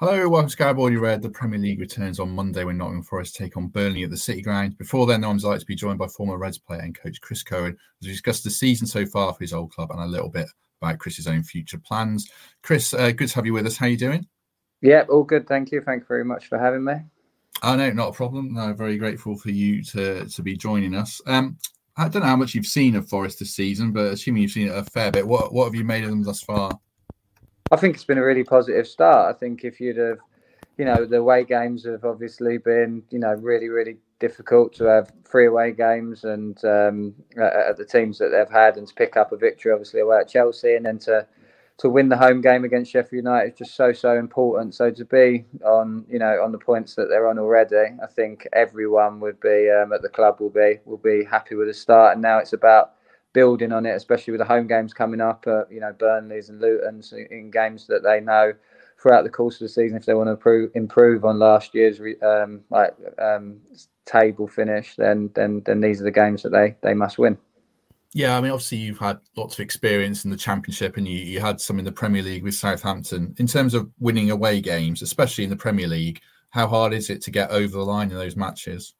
Hello, welcome to Sky Border Red. The Premier League returns on Monday when Nottingham Forest take on Burnley at the City Ground. Before then, I'm delighted to be joined by former Reds player and coach Chris Cohen as we discuss the season so far for his old club and a little bit about Chris's own future plans. Chris, uh, good to have you with us. How are you doing? Yeah, all good. Thank you. Thank you very much for having me. Oh, no, not a problem. No, very grateful for you to, to be joining us. Um, I don't know how much you've seen of Forest this season, but assuming you've seen it a fair bit, what, what have you made of them thus far? I think it's been a really positive start. I think if you'd have you know, the away games have obviously been, you know, really, really difficult to have three away games and um, at the teams that they've had and to pick up a victory, obviously away at Chelsea, and then to to win the home game against Sheffield United is just so so important. So to be on, you know, on the points that they're on already, I think everyone would be um, at the club will be will be happy with the start. And now it's about building on it, especially with the home games coming up. Uh, you know, Burnley's and Luton's in games that they know throughout the course of the season if they want to improve, improve on last year's um, like um, table finish. Then then then these are the games that they they must win. Yeah, I mean, obviously you've had lots of experience in the Championship, and you, you had some in the Premier League with Southampton. In terms of winning away games, especially in the Premier League, how hard is it to get over the line in those matches?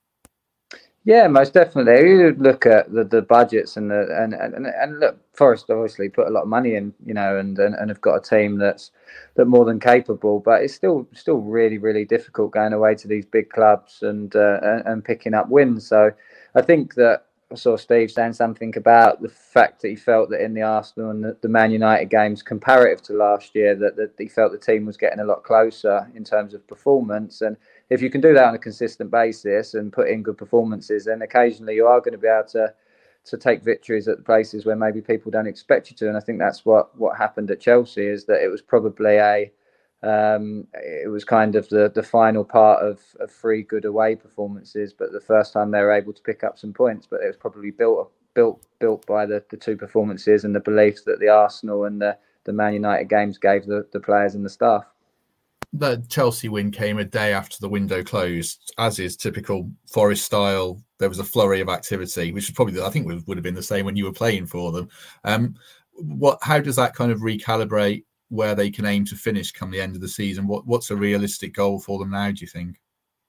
Yeah, most definitely. You look at the, the budgets and the and, and and look, Forest obviously put a lot of money in, you know, and, and and have got a team that's that more than capable. But it's still still really really difficult going away to these big clubs and uh, and, and picking up wins. So I think that I saw Steve saying something about the fact that he felt that in the Arsenal and the, the Man United games, comparative to last year, that, that he felt the team was getting a lot closer in terms of performance and if you can do that on a consistent basis and put in good performances, then occasionally you are going to be able to to take victories at the places where maybe people don't expect you to. And I think that's what what happened at Chelsea is that it was probably a um, it was kind of the the final part of, of three good away performances, but the first time they were able to pick up some points. But it was probably built built built by the, the two performances and the beliefs that the Arsenal and the the Man United games gave the, the players and the staff the Chelsea win came a day after the window closed, as is typical Forest style. There was a flurry of activity, which is probably I think would, have been the same when you were playing for them. Um, what? How does that kind of recalibrate where they can aim to finish come the end of the season? What What's a realistic goal for them now? Do you think?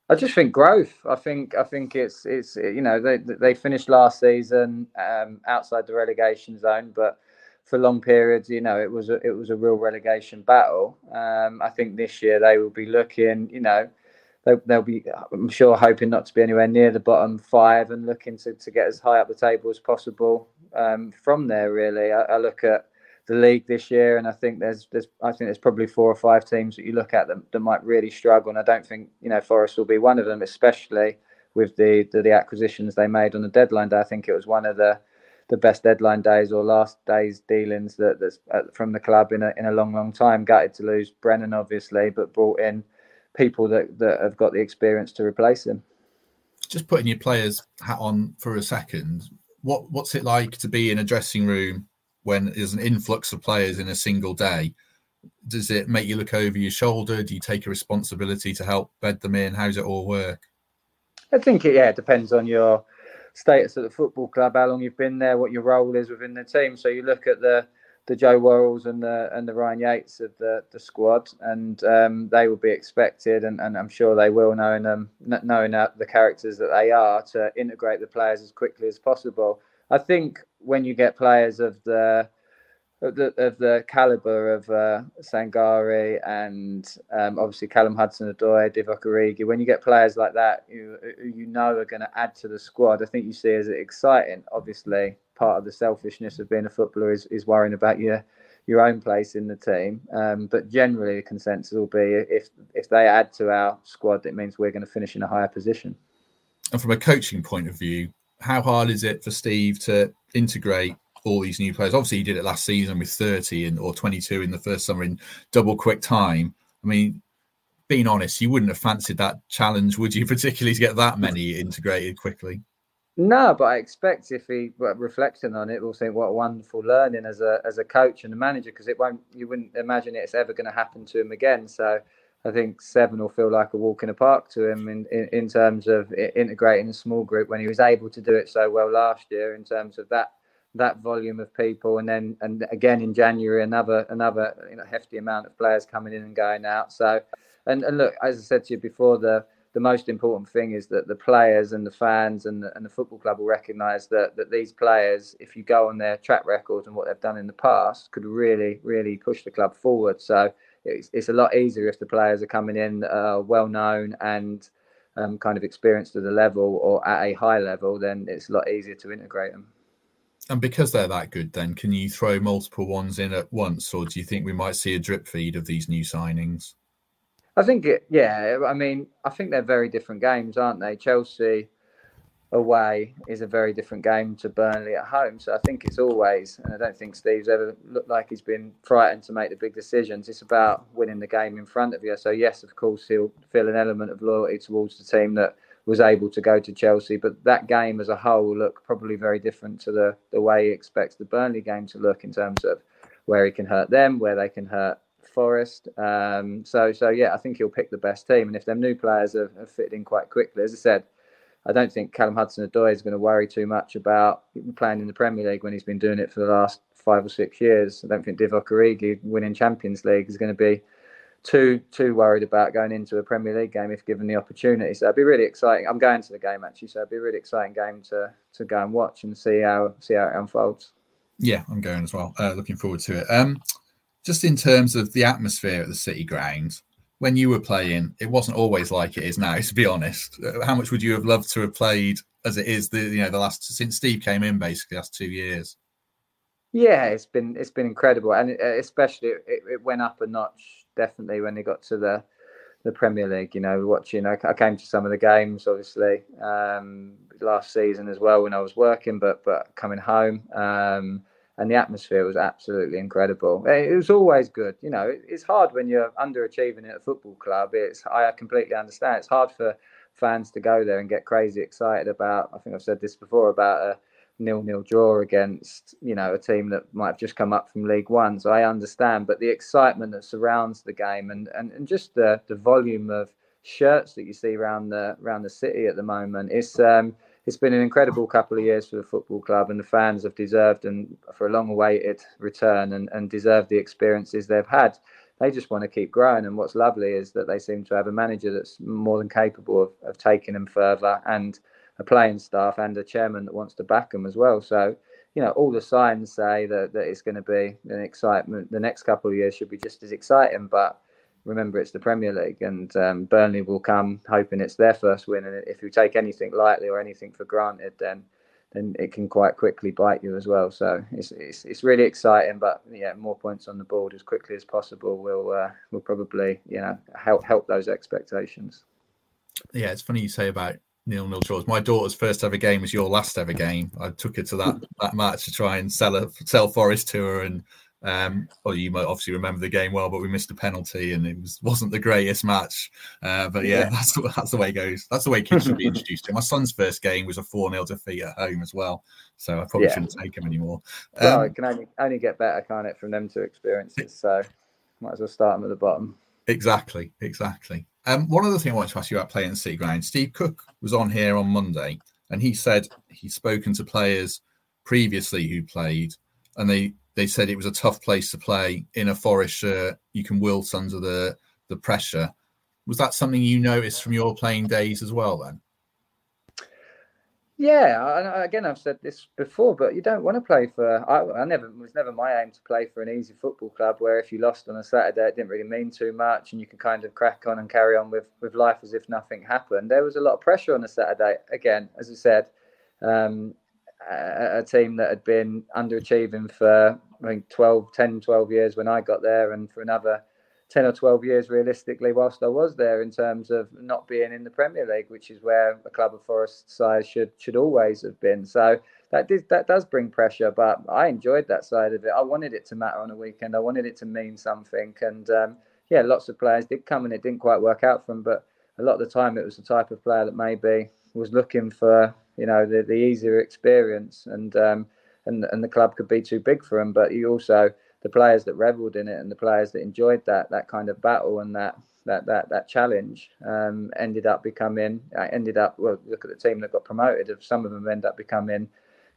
I just think growth. I think I think it's it's you know they they finished last season um, outside the relegation zone, but for long periods, you know, it was a, it was a real relegation battle. Um, I think this year they will be looking, you know, they, they'll be, I'm sure, hoping not to be anywhere near the bottom five and looking to, to get as high up the table as possible um, from there. Really, I, I, look at the league this year, and I think there's there's I think there's probably four or five teams that you look at that, that might really struggle, and I don't think you know Forest will be one of them, especially with the, the the acquisitions they made on the deadline day. I think it was one of the the best deadline days or last days dealings that that's uh, from the club in a in a long long time. Gutted to lose Brennan obviously, but brought in people that that have got the experience to replace him. Just putting your players hat on for a second. What what's it like to be in a dressing room when there's an influx of players in a single day? Does it make you look over your shoulder? Do you take a responsibility to help bed them in? How does it all work? I think it, yeah, it depends on your status at the football club, how long you've been there, what your role is within the team. So you look at the the Joe Worralls and the and the Ryan Yates of the, the squad, and um, they will be expected, and, and I'm sure they will, knowing them, knowing the characters that they are, to integrate the players as quickly as possible. I think when you get players of the of the, of the caliber of uh, and um, obviously Callum Hudson-Odoi, Divock Origi, when you get players like that you you know are going to add to the squad, I think you see as exciting. Obviously, part of the selfishness of being a footballer is, is worrying about your your own place in the team. Um, but generally, the consensus will be if if they add to our squad, it means we're going to finish in a higher position. And from a coaching point of view, how hard is it for Steve to integrate all these new players? Obviously, he did it last season with 30 and or 22 in the first summer in double quick time. I mean, being honest, you wouldn't have fancied that challenge, would you? Particularly to get that many integrated quickly. No, but I expect if he reflecting on it, we'll think what a wonderful learning as a as a coach and a manager because it won't you wouldn't imagine it's ever going to happen to him again. So I think seven will feel like a walk in the park to him in, in, in terms of integrating a small group when he was able to do it so well last year in terms of that that volume of people and then and again in January another another you know hefty amount of players coming in and going out. So and, and look, as I said to you before, the the most important thing is that the players and the fans and the, and the football club will recognise that that these players, if you go on their track record and what they've done in the past, could really really push the club forward. So it's, it's a lot easier if the players are coming in uh, well known and um, kind of experienced at a level or at a high level, then it's a lot easier to integrate them. And because they're that good, then can you throw multiple ones in at once, or do you think we might see a drip feed of these new signings? I think it, yeah. I mean, I think they're very different games, aren't they? Chelsea away is a very different game to Burnley at home. So I think it's always, and I don't think Steve's ever looked like he's been frightened to make the big decisions. It's about winning the game in front of you. So yes, of course, he'll feel an element of loyalty towards the team that was able to go to Chelsea. But that game as a whole will look probably very different to the the way he expects the Burnley game to look in terms of where he can hurt them, where they can hurt Forest. Um, so so yeah, I think he'll pick the best team. And if them new players have, have fitted in quite quickly, as I said, I don't think Callum Hudson-Odoi is going to worry too much about playing in the Premier League when he's been doing it for the last five or six years. I don't think Divock Origi winning Champions League is going to be too too worried about going into a Premier League game if given the opportunity. So it'd be really exciting. I'm going to the game actually, so it'd be a really exciting game to to go and watch and see how see how it unfolds. Yeah, I'm going as well. Uh, looking forward to it. Um, just in terms of the atmosphere at the City Ground, when you were playing, it wasn't always like it is now. To be honest, uh, how much would you have loved to have played as it is the you know the last since Steve came in, basically last two years? Yeah, it's been it's been incredible, and uh, especially it, it went up a notch definitely when they got to the the Premier League. You know, watching I, I came to some of the games obviously um, last season as well when I was working, but but coming home. Um, and the atmosphere was absolutely incredible. It was always good. You know, it's hard when you're underachieving at a football club. It's I completely understand. It's hard for fans to go there and get crazy excited about. I think I've said this before about a nil-nil draw against you know a team that might have just come up from League One. So I understand, but the excitement that surrounds the game and and, and just the the volume of shirts that you see around the around the city at the moment is. Um, it's been an incredible couple of years for the football club, and the fans have deserved and for a long awaited return and, and deserve the experiences they've had. They just want to keep growing, and what's lovely is that they seem to have a manager that's more than capable of, of taking them further, and a playing staff and a chairman that wants to back them as well. So, you know, all the signs say that, that it's going to be an excitement. The next couple of years should be just as exciting, but remember it's the Premier League, and um, Burnley will come hoping it's their first win. And if you take anything lightly or anything for granted, then then it can quite quickly bite you as well. So it's it's, it's really exciting. But yeah, more points on the board as quickly as possible will uh, will probably you know help help those expectations. Yeah, it's funny you say about nil nil draws. My daughter's first ever game was your last ever game. I took her to that that match to try and sell a sell Forest to her and um, well, you might obviously remember the game well, but we missed a penalty and it was wasn't the greatest match. Uh, but yeah, yeah, that's that's the way it goes. That's the way kids should be introduced to. My son's first game was a four 0 defeat at home as well, so I probably yeah. shouldn't take him anymore. Um, well, it can only only get better, can't it, from them two experiences? So might as well start them at the bottom. Exactly, exactly. Um, one other thing I wanted to ask you about playing the City Ground. Steve Cook was on here on Monday, and he said he's spoken to players previously who played, and they they said it was a tough place to play in a forest shirt. You can wilt under the the pressure. Was that something you noticed from your playing days as well? Then. Yeah, I, again, I've said this before, but you don't want to play for. I, I never it was never my aim to play for an easy football club where if you lost on a Saturday, it didn't really mean too much, and you can kind of crack on and carry on with with life as if nothing happened. There was a lot of pressure on a Saturday. Again, as I said, um, a, a team that had been underachieving for I think 12, 10, 12 years when I got there, and for another 10 or 12 years realistically whilst I was there in terms of not being in the Premier League, which is where a club of Forest size should should always have been. So that did, that does bring pressure, but I enjoyed that side of it. I wanted it to matter on a weekend. I wanted it to mean something, and um, yeah, lots of players did come and it didn't quite work out for them, but a lot of the time it was the type of player that maybe was looking for you know the, the easier experience, and um, and and the club could be too big for him, but he also the players that revelled in it and the players that enjoyed that that kind of battle and that that that that challenge um, ended up becoming uh, ended up well look at the team that got promoted if some of them end up becoming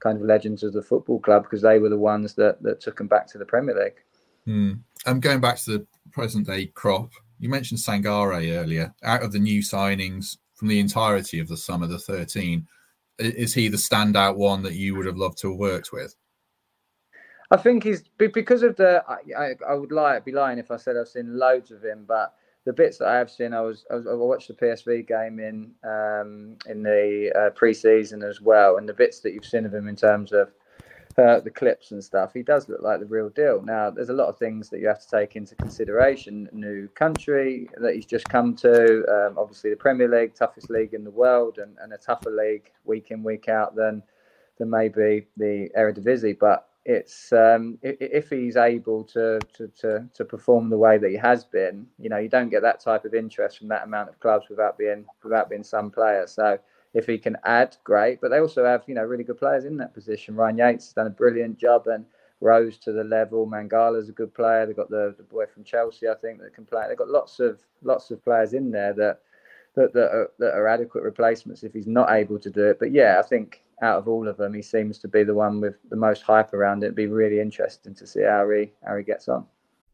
kind of legends of the football club because they were the ones that that took them back to the Premier League. Hmm. I'm going back to the present day crop. You mentioned Sangare earlier. Out of the new signings from the entirety of the summer, the 13, is he the standout one that you would have loved to have worked with? I think he's because of the. I, I, I would lie, be lying if I said I've seen loads of him, but the bits that I have seen, I was I, was, I watched the PSV game in um, in the uh, pre-season as well, and the bits that you've seen of him in terms of uh, the clips and stuff, he does look like the real deal. Now, there's a lot of things that you have to take into consideration. New country that he's just come to, um, obviously the Premier League, toughest league in the world, and, and a tougher league week in week out than than maybe the Eredivisie, but it's um, if he's able to, to, to to perform the way that he has been, you know, you don't get that type of interest from that amount of clubs without being without being some player. So if he can add, great. But they also have you know really good players in that position. Ryan Yates has done a brilliant job and rose to the level. Mangala's a good player. They've got the, the boy from Chelsea, I think, that can play. They've got lots of lots of players in there that that that are, that are adequate replacements if he's not able to do it. But yeah, I think out of all of them, he seems to be the one with the most hype around it. It'd be really interesting to see how he how he gets on.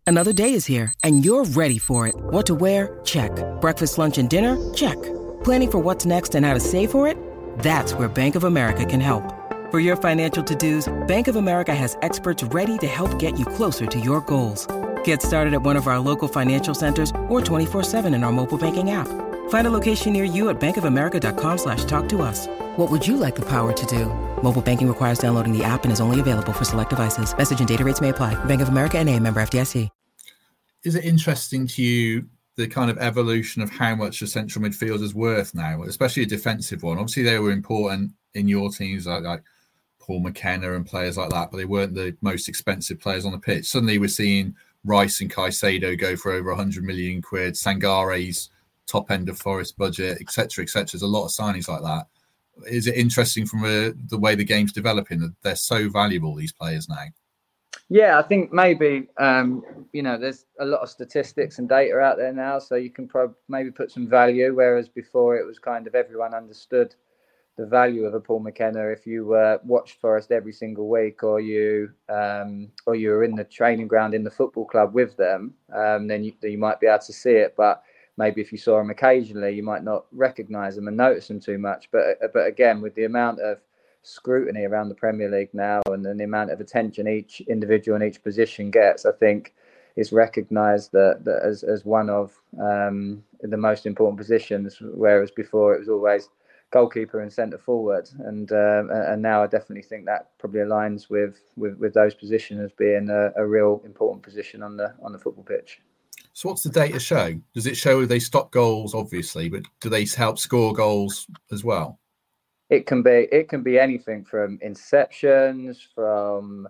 Another day is here, and you're ready for it. What to wear? Check. Breakfast, lunch, and dinner? Check. Planning for what's next and how to save for it? That's where Bank of America can help. For your financial to-dos, Bank of America has experts ready to help get you closer to your goals. Get started at one of our local financial centers or 24-7 in our mobile banking app. Find a location near you at bankofamerica.com slash talk to us. What would you like the power to do? Mobile banking requires downloading the app and is only available for select devices. Message and data rates may apply. Bank of America and a member FDIC. Is it interesting to you the kind of evolution of how much a central midfield is worth now, especially a defensive one? Obviously, they were important in your teams like, like Paul McKenna and players like that, but they weren't the most expensive players on the pitch. Suddenly, we're seeing Rice and Caicedo go for over 100 million quid, Sangare's top end of Forest budget, etc., etc. There's a lot of signings like that. Is it interesting from a, the way the game's developing that they're so valuable these players now? Yeah, I think maybe um, you know there's a lot of statistics and data out there now, so you can probably maybe put some value. Whereas before it was kind of everyone understood the value of a Paul McKenna if you uh, watched Forest every single week, or you um, or you were in the training ground in the football club with them, um, then you, you might be able to see it. But maybe if you saw them occasionally, you might not recognise them and notice them too much. But but again, with the amount of scrutiny around the Premier League now and, the amount of attention each individual in each position gets, I think it's recognised that, that as as one of um, the most important positions. Whereas before it was always goalkeeper and centre forward, and uh, and now I definitely think that probably aligns with with, with those positions as being a, a real important position on the on the football pitch. So what's the data show? Does it show they stop goals, obviously, but do they help score goals as well? It can be it can be anything from interceptions, from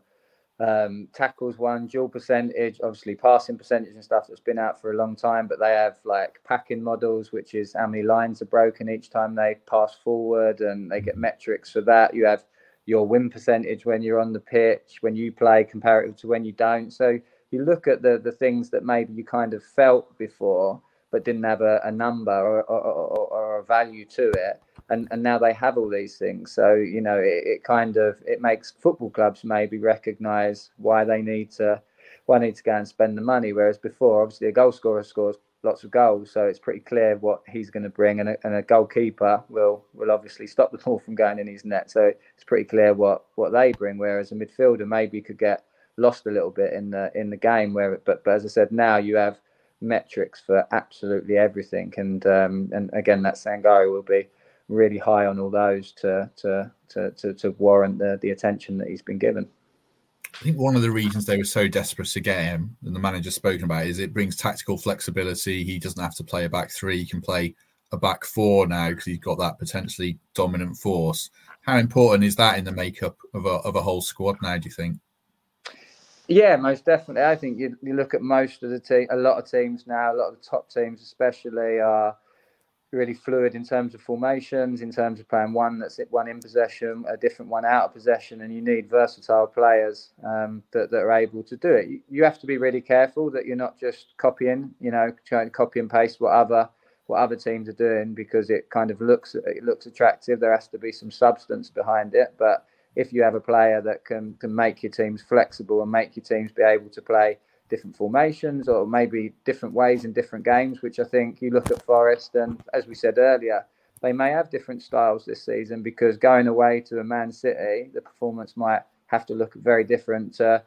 um, tackles won, duel percentage, obviously passing percentage and stuff that's been out for a long time, but they have like packing models, which is how many lines are broken each time they pass forward, and they get metrics for that. You have your win percentage when you're on the pitch, when you play comparative to when you don't. So you look at the the things that maybe you kind of felt before but didn't have a, a number or, or, or, or, a value to it and and now they have all these things. So you know it, it kind of it makes football clubs maybe recognize why they need to why they need to go and spend the money. Whereas before obviously a goal scorer scores lots of goals so it's pretty clear what he's going to bring and a, and a goalkeeper will will obviously stop the ball from going in his net. So it's pretty clear what what they bring whereas a midfielder maybe could get lost a little bit in the in the game. Where, but but as I said, now you have metrics for absolutely everything, and um, and again, that Sangare will be really high on all those to to to to, to warrant the the attention that he's been given. I think one of the reasons they were so desperate to get him, and the manager's spoken about, is it brings tactical flexibility. He doesn't have to play a back three; he can play a back four now because he's got that potentially dominant force. How important is that in the makeup of a of a whole squad now? Do you think? Yeah, most definitely. I think you, you look at most of the team, a lot of teams now, a lot of the top teams especially are really fluid in terms of formations, in terms of playing one that's one in possession, a different one out of possession, and you need versatile players um, that, that are able to do it. You, you, have to be really careful that you're not just copying, you know, trying to copy and paste what other what other teams are doing because it kind of looks it looks attractive. There has to be some substance behind it, but if you have a player that can can make your teams flexible and make your teams be able to play different formations or maybe different ways in different games, which I think you look at Forest and as we said earlier, they may have different styles this season because going away to a Man City, the performance might have to look very different uh,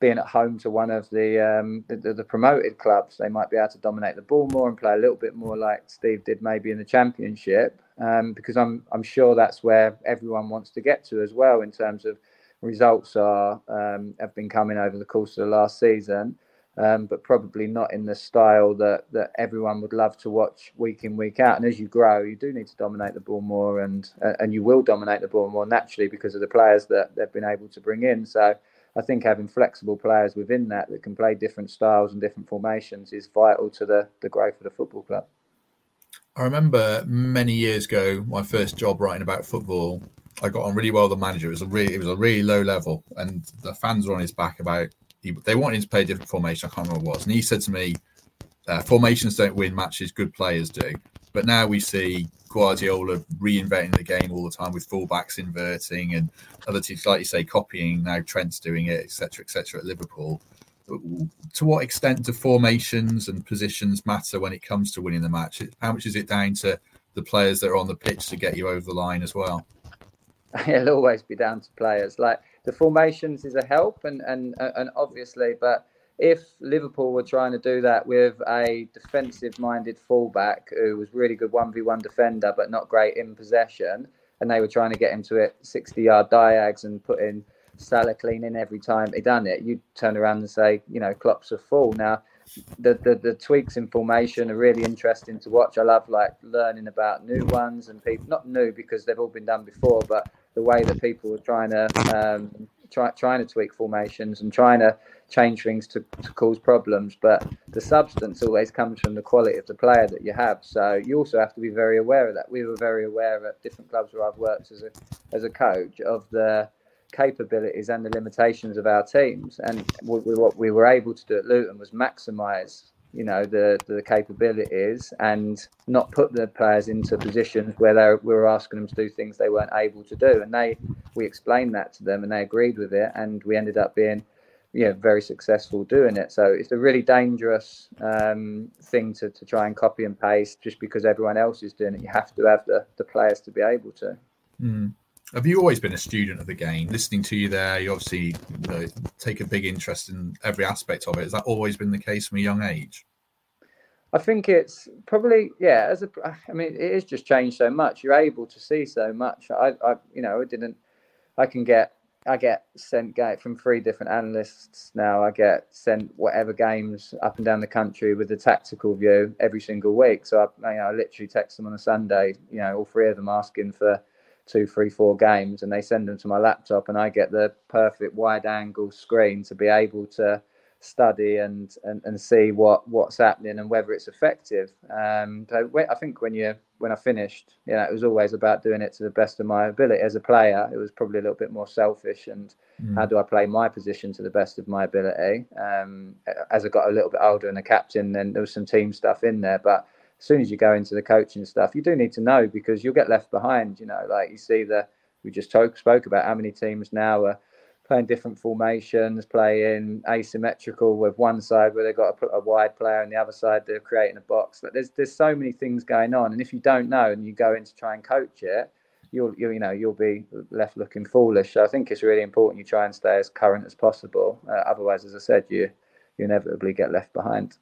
being at home to one of the, um, the, the promoted clubs. They might be able to dominate the ball more and play a little bit more like Steve did maybe in the Championship, um, because I'm I'm sure that's where everyone wants to get to as well in terms of results are um, have been coming over the course of the last season, um, but probably not in the style that that everyone would love to watch week in week out. And as you grow, you do need to dominate the ball more, and uh, and you will dominate the ball more naturally because of the players that they've been able to bring in. So. I think having flexible players within that that can play different styles and different formations is vital to the, the growth of the football club. I remember many years ago, my first job writing about football, I got on really well with the manager. It was a really, it was a really low level, and the fans were on his back about he, they wanted to play a different formation. I can't remember what it was, and he said to me, uh, "Formations don't win matches; good players do." But now we see Guardiola reinventing the game all the time with fullbacks inverting and other teams, like you say, copying. Now Trent's doing it, etc., etc. at Liverpool. To what extent do formations and positions matter when it comes to winning the match? How much is it down to the players that are on the pitch to get you over the line as well? it'll always be down to players. Like the formations is a help, and and and obviously, but if Liverpool were trying to do that with a defensive-minded fullback who was really good one v one defender but not great in possession, and they were trying to get him to it sixty-yard diags and put in Salah clean in every time he done it, you'd turn around and say, you know, Klopp's a fool. Now, the, the, the tweaks in formation are really interesting to watch. I love like learning about new ones and people not new because they've all been done before, but the way that people are trying to um, try, trying to tweak formations and trying to change things to, to cause problems. But the substance always comes from the quality of the player that you have. So you also have to be very aware of that. We were very aware at different clubs where I've worked as a as a coach of the capabilities and the limitations of our teams. And what we were able to do at Luton was maximise, you know, the the capabilities and not put the players into positions where they we were asking them to do things they weren't able to do. And they we explained that to them and they agreed with it, and we ended up being you know, very successful doing it. So it's a really dangerous um, thing to, to try and copy and paste just because everyone else is doing it. You have to have the, the players to be able to. Mm. Have you always been a student of the game? Listening to you there, you obviously you know, take a big interest in every aspect of it. Has that always been the case from a young age? I think it's probably yeah. As a, I mean, it has just changed so much. You're able to see so much. I, I you know, I didn't. I can get I get sent from three different analysts now. I get sent whatever games up and down the country with the tactical view every single week. So I, you know, I literally text them on a Sunday. You know, all three of them asking for two, three, four games, and they send them to my laptop, and I get the perfect wide angle screen to be able to study and and, and see what what's happening and whether it's effective. Um, so I think when you when I finished, you know, it was always about doing it to the best of my ability. As a player, it was probably a little bit more selfish and mm. how do I play my position to the best of my ability. Um, as I got a little bit older and a captain, then there was some team stuff in there, but as soon as you go into the coaching stuff, you do need to know because you'll get left behind. You know, like you see the we just talk, spoke about how many teams now are playing different formations, playing asymmetrical with one side where they've got a, a wide player and the other side they're creating a box. But there's there's so many things going on, and if you don't know and you go in to try and coach it, you'll, you'll you know you'll be left looking foolish. So I think it's really important you try and stay as current as possible. Uh, otherwise, as I said, you you inevitably get left behind.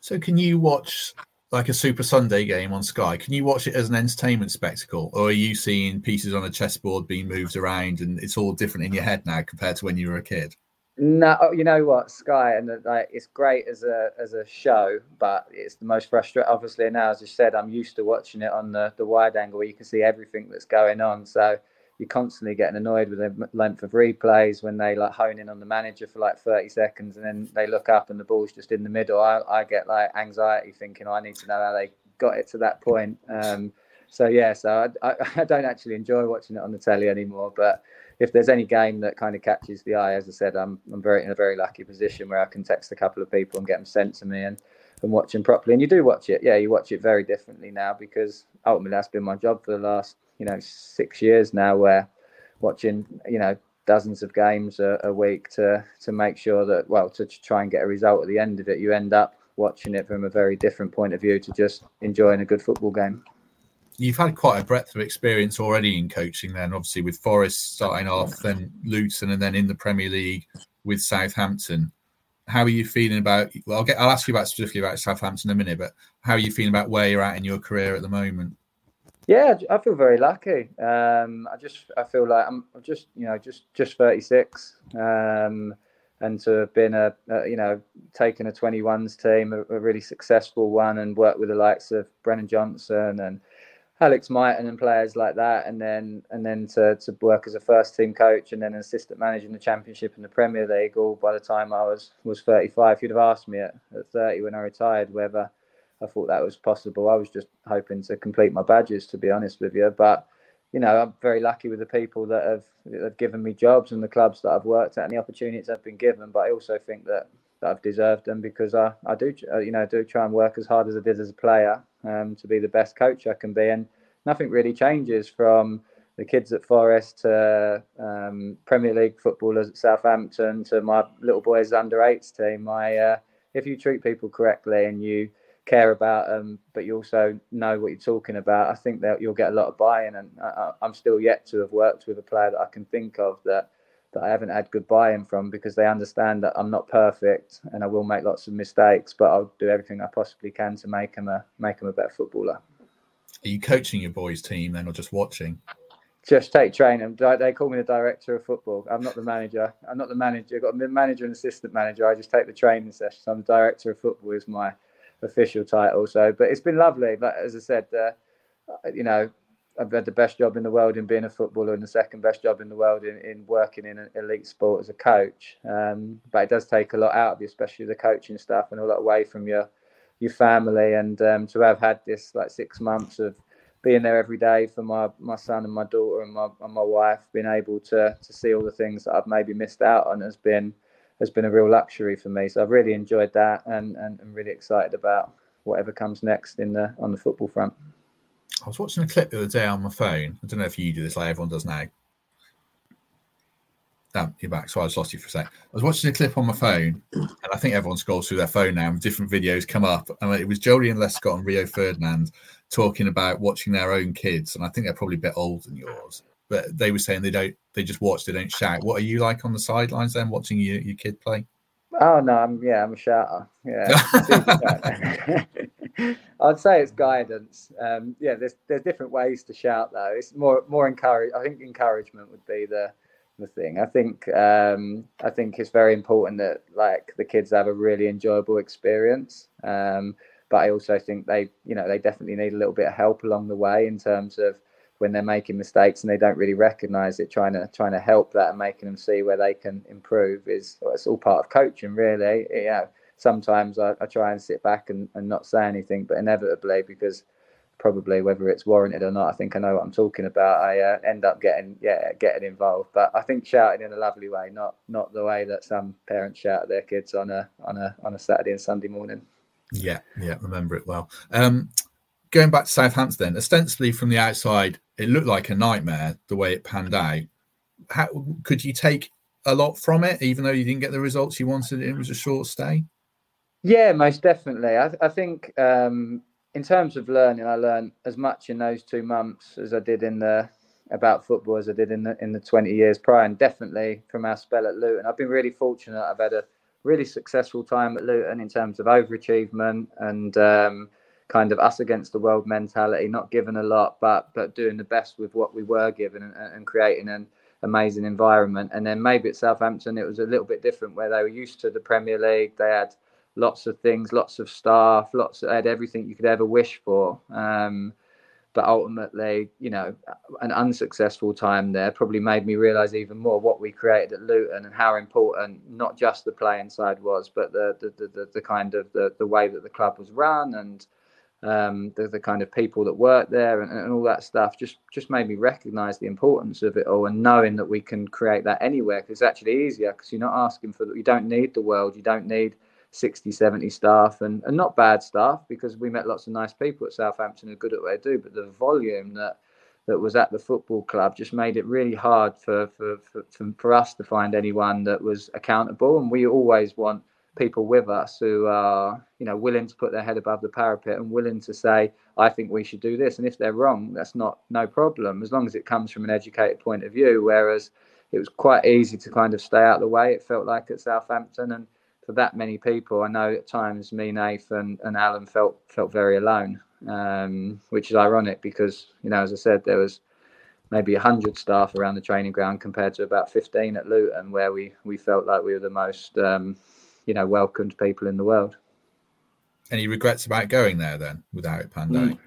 So can you watch like a Super Sunday game on Sky, can you watch it as an entertainment spectacle, or are you seeing pieces on a chessboard being moved around and it's all different in your head now compared to when you were a kid? No, oh, you know what, Sky, and like it's great as a as a show, but it's the most frustrating. Obviously, now as you said, I'm used to watching it on the the wide angle where you can see everything that's going on. So you're constantly getting annoyed with the length of replays when they like hone in on the manager for like 30 seconds and then they look up and the ball's just in the middle. I, I get like anxiety thinking oh, I need to know how they got it to that point. Um, so yeah, so I, I, I, don't actually enjoy watching it on the telly anymore. But if there's any game that kind of catches the eye, as I said, I'm I'm very in a very lucky position where I can text a couple of people and get them sent to me and and watch them properly. And you do watch it, yeah, you watch it very differently now because ultimately that's been my job for the last you know six years now, where watching you know dozens of games a, a week to to make sure that well to try and get a result at the end of it, you end up watching it from a very different point of view to just enjoying a good football game. You've had quite a breadth of experience already in coaching, then obviously with Forest starting off, then Luton, and then in the Premier League with Southampton. How are you feeling about? Well, I'll get. I'll ask you about specifically about Southampton in a minute, but how are you feeling about where you're at in your career at the moment? Yeah, I feel very lucky. Um, I just I feel like I'm just you know just just 36, um, and to have been a, a, you know taken a 21s team, a, a, really successful one, and worked with the likes of Brennan Johnson and Alex Mighten and players like that, and then and then to, to work as a first team coach and then an assistant manager in the Championship and the Premier League. All by the time I was was 35, if you'd have asked me at, at 30 when I retired whether I thought that was possible. I was just hoping to complete my badges, to be honest with you. But you know, I'm very lucky with the people that have, that have given me jobs and the clubs that I've worked at and the opportunities I've been given. But I also think that, that I've deserved them because I, I do, uh, you know, do try and work as hard as I did as a player um, to be the best coach I can be. And nothing really changes from the kids at Forest to um, Premier League footballers at Southampton to my little boys under eights team. My, uh, if you treat people correctly and you care about them, but you also know what you're talking about, I think that you'll get a lot of buy-in. And I, am still yet to have worked with a player that I can think of that that I haven't had good buy-in from because they understand that I'm not perfect and I will make lots of mistakes, but I'll do everything I possibly can to make them a make them a better footballer. Are you coaching your boys' team then, or just watching? Just take training. They call me the director of football. I'm not the manager. I'm not the manager. I've got a manager and assistant manager. I just take the training sessions. I'm the director of football. Is my official title. So, but it's been lovely. But as I said, uh, you know, I've had the best job in the world in being a footballer and the second best job in the world in, in working in an elite sport as a coach. Um, but it does take a lot out of you, especially the coaching stuff and a lot away from your your family. And um, to have had this like six months of being there every day for my, my son and my daughter and my and my wife, being able to to see all the things that I've maybe missed out on has been has been a real luxury for me. So I've really enjoyed that and, and I'm really excited about whatever comes next in the on the football front. I was watching a clip the other day on my phone. I don't know if you do this like everyone does now. Damn, you're back. So I just lost you for a sec. I was watching a clip on my phone, and I think everyone scrolls through their phone now, and different videos come up. And it was Joleon Lescott and Rio Ferdinand talking about watching their own kids, and I think they're probably a bit older than yours but they were saying they don't they just watch they don't shout. What are you like on the sidelines then watching your, your kid play? Oh no i'm yeah i'm a shouter. Yeah i'd say it's guidance. Um, yeah there's there's different ways to shout though. It's more more encourage i think encouragement would be the the thing. I think um, i think it's very important that like the kids have a really enjoyable experience. Um, but i also think they you know they definitely need a little bit of help along the way in terms of when they're making mistakes and they don't really recognize it trying to trying to help that and making them see where they can improve is well, it's all part of coaching really. You know sometimes I, I, try and sit back and, and not say anything but inevitably because probably whether it's warranted or not i think i know what i'm talking about i uh, end up getting yeah getting involved. But i think shouting in a lovely way not not the way that some parents shout at their kids on a on a on a saturday and sunday morning. Yeah yeah remember it well. Um going back to Southampton, ostensibly from the outside, it looked like a nightmare the way it panned out. How could you take a lot from it, even though you didn't get the results you wanted? It was a short stay. Yeah, most definitely. I, I think um, in terms of learning, I learned as much in those two months as I did in the about football as I did in the in the 20 years prior, and definitely from our spell at Luton. I've been really fortunate. I've had a really successful time at Luton in terms of overachievement and um, kind of us against the world mentality, not giving a lot, but but doing the best with what we were given and, and creating an amazing environment. And then maybe at Southampton it was a little bit different, where they were used to the Premier League. They had lots of things, lots of staff, lots of, had everything you could ever wish for. Um, but ultimately, you know, an unsuccessful time there probably made me realise even more what we created at Luton and how important not just the playing side was, but the the, the, the kind of the, the way that the club was run and um, the, the kind of people that work there and, and all that stuff just just made me recognize the importance of it all and knowing that we can create that anywhere because it's actually easier because you're not asking for you don't need the world you don't need 60 70 staff and, and not bad staff because we met lots of nice people at southampton who are good at what they do but the volume that that was at the football club just made it really hard for for, for, for us to find anyone that was accountable and we always want people with us who are you know willing to put their head above the parapet and willing to say i think we should do this. And if they're wrong that's not no problem as long as it comes from an educated point of view. Whereas it was quite easy to kind of stay out of the way it felt like at southampton. And for that many people i know at times me nathan and alan felt felt very alone um, which is ironic because you know as i said there was maybe 100 staff around the training ground compared to about 15 at luton where we we felt like we were the most um, you know welcomed people in the world. Any regrets about going there then without it pandemic?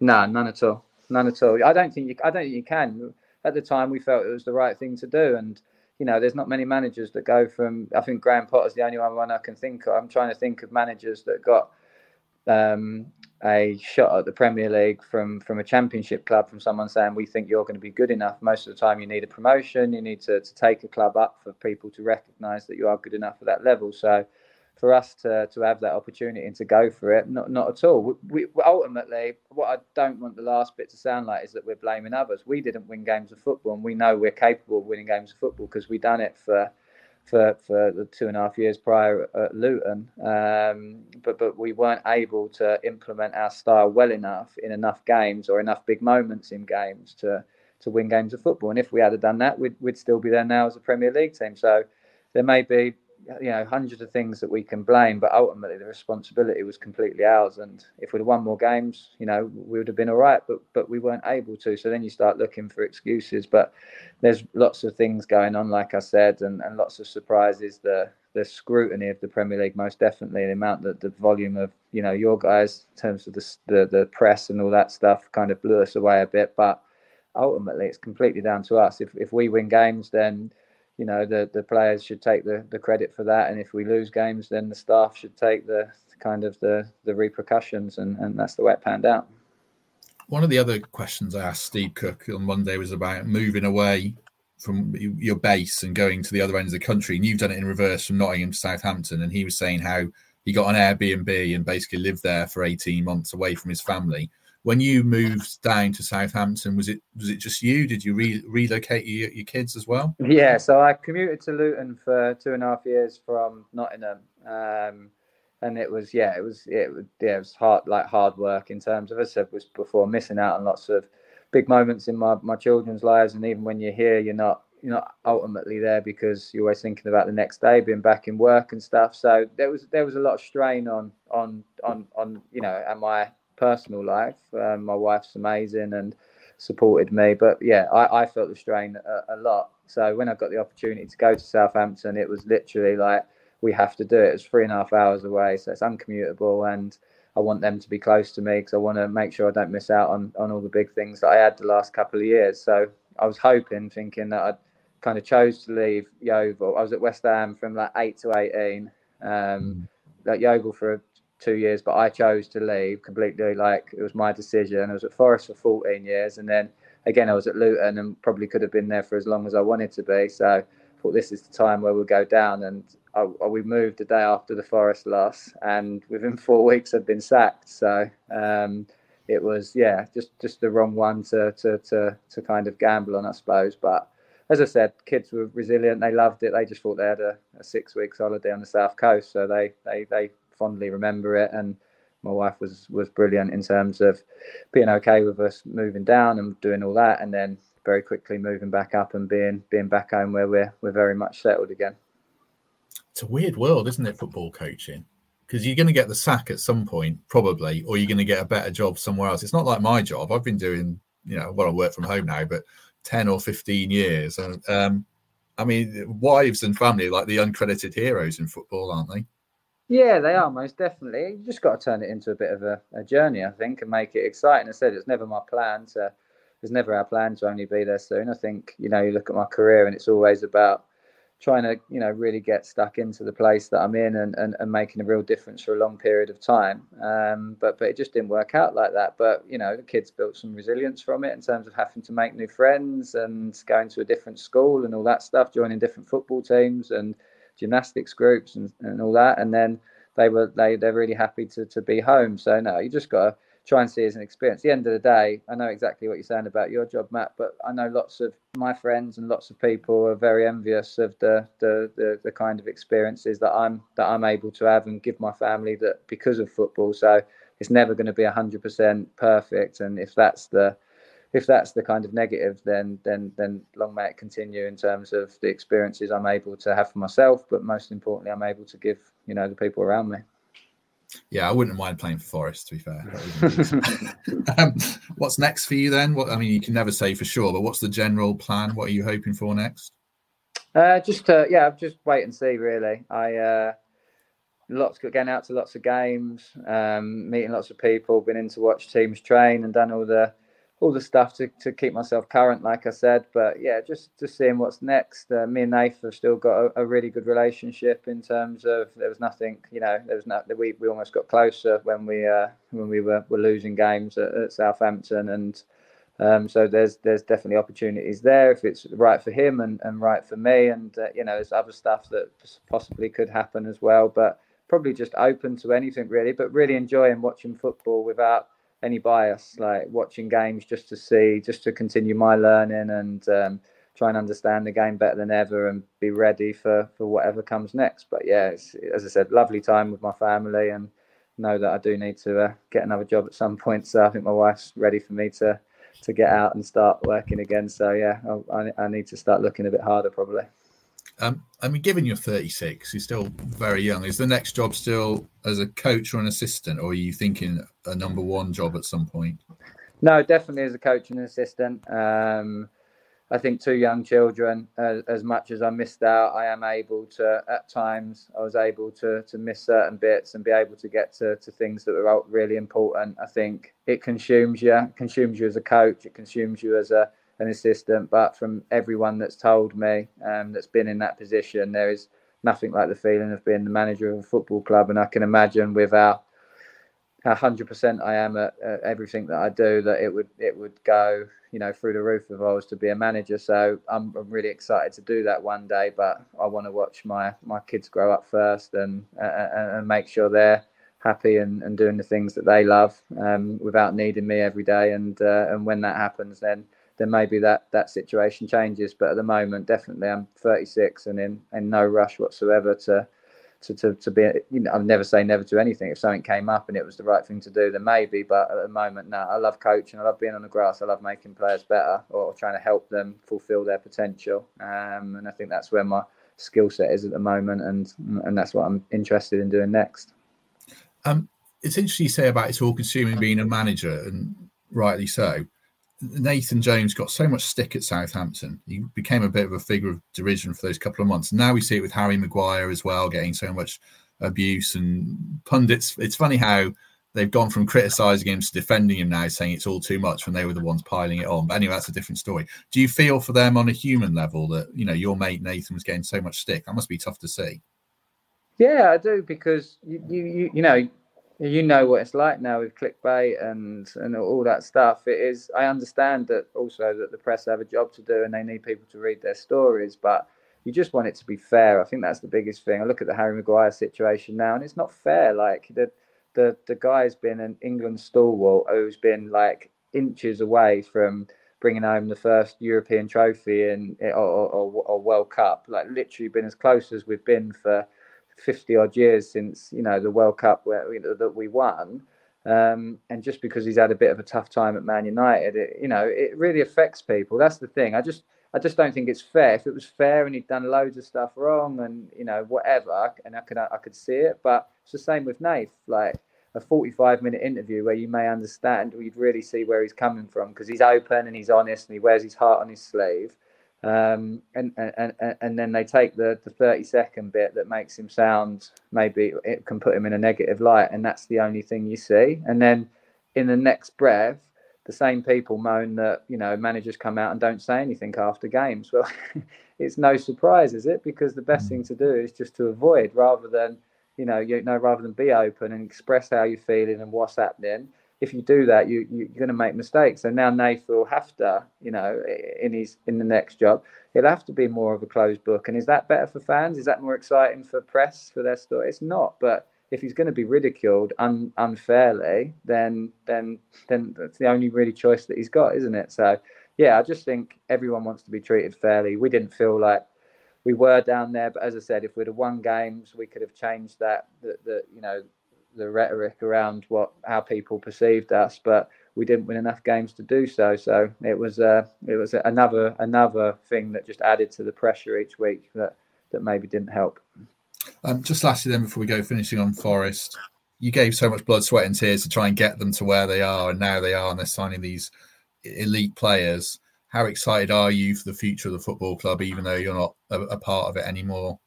No, none at all. None at all. I don't think you. I don't think you can. At the time, we felt it was the right thing to do, and you know, there's not many managers that go from. I think Graham Potter's the only one I can think of. I'm trying to think of managers that got um, a shot at the Premier League from from a Championship club from someone saying we think you're going to be good enough. Most of the time, you need a promotion. You need to, to take a club up for people to recognise that you are good enough at that level. So, for us to to have that opportunity and to go for it, not not at all. We, we ultimately, what I don't want the last bit to sound like is that we're blaming others. We didn't win games of football, and we know we're capable of winning games of football because we've done it for for, for the two and a half years prior at Luton, um, but but we weren't able to implement our style well enough in enough games or enough big moments in games to to win games of football. And if we had done that, we'd we'd still be there now as a Premier League team. So there may be Uh, you know hundreds of things that we can blame, but ultimately the responsibility was completely ours. And if we'd won more games, you know, we would have been all right. But but we weren't able to. So then you start looking for excuses. But there's lots of things going on, like I said, and, and lots of surprises. The the scrutiny of the Premier League, most definitely, the amount that the volume of you know your guys in terms of the the, the press and all that stuff kind of blew us away a bit. But ultimately, it's completely down to us. If if we win games, then you know the the players should take the the credit for that. And if we lose games then the staff should take the kind of the the repercussions and and that's the way it panned out. One of the other questions i asked steve cook on monday was about moving away from your base and going to the other end of the country. And you've done it in reverse from nottingham to southampton. And he was saying how he got an airbnb and basically lived there for 18 months away from his family when you moved down to Southampton, was it was it just you? Did you re- relocate your, your kids as well? Yeah, so I commuted to Luton for two and a half years from Nottingham, um, and it was yeah, it was it yeah, it was hard like hard work in terms of as I said was before missing out on lots of big moments in my my children's lives, and even when you're here, you're not you're not ultimately there because you're always thinking about the next day, being back in work and stuff. So there was there was a lot of strain on on on on you know, am I personal life. Um, my wife's amazing and supported me, but yeah, I, I felt the strain a, a, lot. So when I got the opportunity to go to Southampton, it was literally like we have to do it. It's three and a half hours away, so it's uncommutable, and I want them to be close to me because I want to make sure I don't miss out on on all the big things that I had the last couple of years. So I was hoping, thinking that I'd kind of chose to leave Yeovil. I was at West Ham from like eight to eighteen. Um, mm. at Yeovil for two years, but I chose to leave completely. Like it was my decision. I was at Forest for 14 years, and then again I was at Luton, and probably could have been there for as long as I wanted to be. So I thought this is the time where we'll go down, and I, I, we moved the day after the Forest loss, and within four weeks I'd been sacked. So um, it was yeah, just just the wrong one to to to to kind of gamble on, I suppose, but. As I said, kids were resilient. They loved it. They just thought they had a, a six weeks holiday on the south coast, so they they they fondly remember it. And my wife was was brilliant in terms of being okay with us moving down and doing all that, and then very quickly moving back up and being being back home where we're we're very much settled again. It's a weird world, isn't it? Football coaching. because you're going to get the sack at some point, probably, or you're going to get a better job somewhere else. It's not like my job. I've been doing, you know, well, I work from home now, but 10 or 15 years. And um, I mean, wives and family like the uncredited heroes in football, aren't they? Yeah, they are most definitely. You just got to turn it into a bit of a, a journey, I think, and make it exciting. I said it's never my plan to. It's never our plan to only be there soon. I think you know you look at my career, and it's always about trying to you know really get stuck into the place that I'm in and, and, and making a real difference for a long period of time. Um, but but it just didn't work out like that. But you know the kids built some resilience from it in terms of having to make new friends and going to a different school and all that stuff, joining different football teams and gymnastics groups and, and all that. And then they were they they're really happy to to be home. So no, you just got to try and see as an experience. At the end of the day, I know exactly what you're saying about your job, Matt, but I know lots of my friends and lots of people are very envious of the the, the, the kind of experiences that I'm that I'm able to have and give my family that because of football. So it's never going to be hundred percent perfect, and if that's the if that's the kind of negative, then then then long may it continue in terms of the experiences I'm able to have for myself, but most importantly, I'm able to give you know the people around me. Yeah, I wouldn't mind playing for Forest. To be fair, um, what's next for you then? What I mean, you can never say for sure, but what's the general plan? What are you hoping for next? Uh, just to, yeah, just wait and see. Really, I uh, lots getting out to lots of games, um, meeting lots of people, been in to watch teams train, and done all the all the stuff to, to keep myself current, like I said. But yeah, just just seeing what's next. Uh, me and Nath have still got a, a, really good relationship in terms of there was nothing, you know, there was not we we almost got closer when we uh, when we were, were losing games at, at Southampton, and um, so there's there's definitely opportunities there if it's right for him and, and right for me, and uh, you know there's other stuff that possibly could happen as well, but probably just open to anything really, but really enjoying watching football without any bias, like watching games just to see, just to continue my learning and um, try and understand the game better than ever and be ready for, for whatever comes next. But yeah, as I said, lovely time with my family and know that I do need to uh, get another job at some point. So I think my wife's ready for me to to get out and start working again. So yeah, I, I need to start looking a bit harder probably. Um, I mean, given you're 36, you're still very young. Is the next job still as a coach or an assistant, or are you thinking a number one job at some point? No, definitely as a coach and assistant. Um, I think two young children, uh, as much as I missed out, I am able to, at times, I was able to to miss certain bits and be able to get to, to things that were really important. I think it consumes you, consumes you as a coach, it consumes you as a an assistant, but from everyone that's told me um, that's been in that position, there is nothing like the feeling of being the manager of a football club. And I can imagine with how hundred percent I am at, at, everything that I do, that it would it would go you know through the roof if I was to be a manager. So I'm, I'm really excited to do that one day. But I want to watch my my kids grow up first and uh, and make sure they're happy and, and doing the things that they love um, without needing me every day. And uh, and when that happens, then then maybe that that situation changes. But at the moment, definitely, I'm 36 and in in no rush whatsoever to to to, to be. You know, I'll never say never to anything. If something came up and it was the right thing to do, then maybe. But at the moment, no. I love coaching. I love being on the grass. I love making players better or trying to help them fulfil their potential. Um, and I think that's where my skill set is at the moment, and and that's what I'm interested in doing next. Um, it's interesting you say about it's all consuming being a manager, and rightly so. Nathan Jones got so much stick at Southampton. He became a bit of a figure of derision for those couple of months. Now we see it with Harry Maguire as well, getting so much abuse and pundits. It's funny how they've gone from criticizing him to defending him now, saying it's all too much when they were the ones piling it on. But anyway, that's a different story. Do you feel for them on a human level that you know your mate Nathan was getting so much stick? That must be tough to see. Yeah, I do because you you you know you know what it's like now with clickbait and and all that stuff. It is. I understand that also that the press have a job to do and they need people to read their stories, but you just want it to be fair. I think that's the biggest thing. I look at the Harry Maguire situation now, and it's not fair. Like the the the guy's been an England stalwart who's been like inches away from bringing home the first European trophy and or, or, or World Cup. Like literally been as close as we've been for 50 odd years since you know the World Cup where you know, that we won. Um, and just because he's had a bit of a tough time at Man United, it, you know, it really affects people. That's the thing. I just, I just don't think it's fair. If it was fair and he'd done loads of stuff wrong and you know whatever, and I could, I could see it. But It's the same with Nath. Like a 45 minute interview where you may understand or you'd really see where he's coming from because he's open and he's honest and he wears his heart on his sleeve. Um, and, and, and, then they take the, the 30 second bit that makes him sound maybe it can put him in a negative light and that's the only thing you see. And then in the next breath the same people moan that you know managers come out and don't say anything after games. Well it's no surprise is it? Because the best mm. thing to do is just to avoid rather than you know you know rather than be open and express how you're feeling and what's happening if you do that, you, you're going to make mistakes. So now Nath will have to, you know, in his in the next job, it'll have to be more of a closed book. And is that better for fans? Is that more exciting for press for their story? It's not. But if he's going to be ridiculed un, unfairly, then then then that's the only really choice that he's got, isn't it? So yeah, I just think everyone wants to be treated fairly. We didn't feel like we were down there, but as I said, if we'd have won games, we could have changed that. That the you know the rhetoric around what how people perceived us, but we didn't win enough games to do so. So it was uh, it was another another thing that just added to the pressure each week that that maybe didn't help. Um, just lastly, then before we go finishing on Forest, you gave so much blood, sweat, and tears to try and get them to where they are, and now they are, and they're signing these elite players. How excited are you for the future of the football club, even though you're not a, a part of it anymore?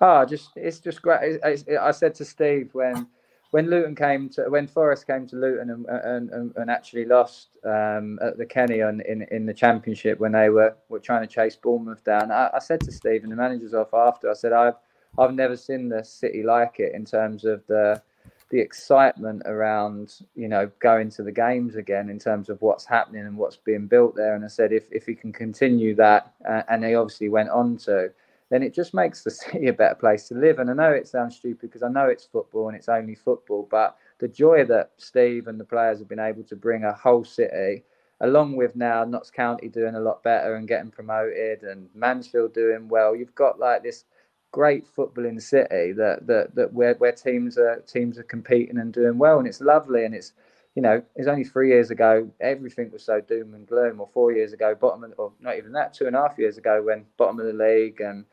Oh, just it's just great. It's, I said to Steve when when Luton came to when Forest came to Luton and and, and, and actually lost um, at the Kenny on, in in the Championship when they were were trying to chase Bournemouth down. I, I said to Stephen, the manager's off after. I said I've I've never seen the city like it in terms of the the excitement around you know going to the games again in terms of what's happening and what's being built there. And I said if if he can continue that, uh, and he obviously went on to then it just makes the city a better place to live. And I know it sounds stupid because I know it's football and it's only football, but the joy that Steve and the players have been able to bring a whole city, along with now Notts County doing a lot better and getting promoted, and Mansfield doing well, you've got like this great footballing city that that that where where teams are teams are competing and doing well, and it's lovely and it's you know, it's only three years ago, everything was so doom and gloom, or four years ago, bottom of, or not even that, two and a half years ago, when bottom of the league and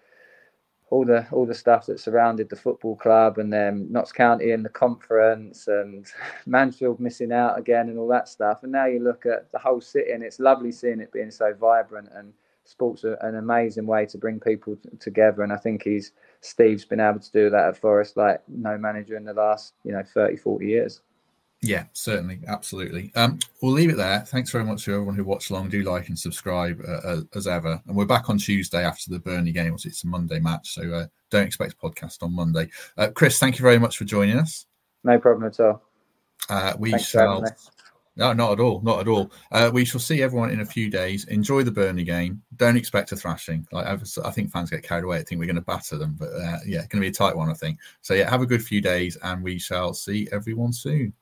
all the all the stuff that surrounded the football club and then Notts County and the conference and Mansfield missing out again and all that stuff. And now you look at the whole city and it's lovely seeing it being so vibrant and sports are an amazing way to bring people t- together. And I think he's Steve's been able to do that at Forest like no manager in the last, you know, 30, 40 years. Yeah, certainly, absolutely. Um, we'll leave it there. Thanks very much to everyone who watched along. Do like and subscribe uh, as ever. And we're back on Tuesday after the Burnley game. It's a Monday match, so uh, don't expect a podcast on Monday. Uh, Chris, thank you very much for joining us. No problem at all. Uh, we Thanks shall. No, not at all. Not at all. Uh, we shall see everyone in a few days. Enjoy the Burnley game. Don't expect a thrashing. Like I think fans get carried away. I think we're going to batter them, but uh, yeah, it's going to be a tight one. I think. So yeah, have a good few days, and we shall see everyone soon.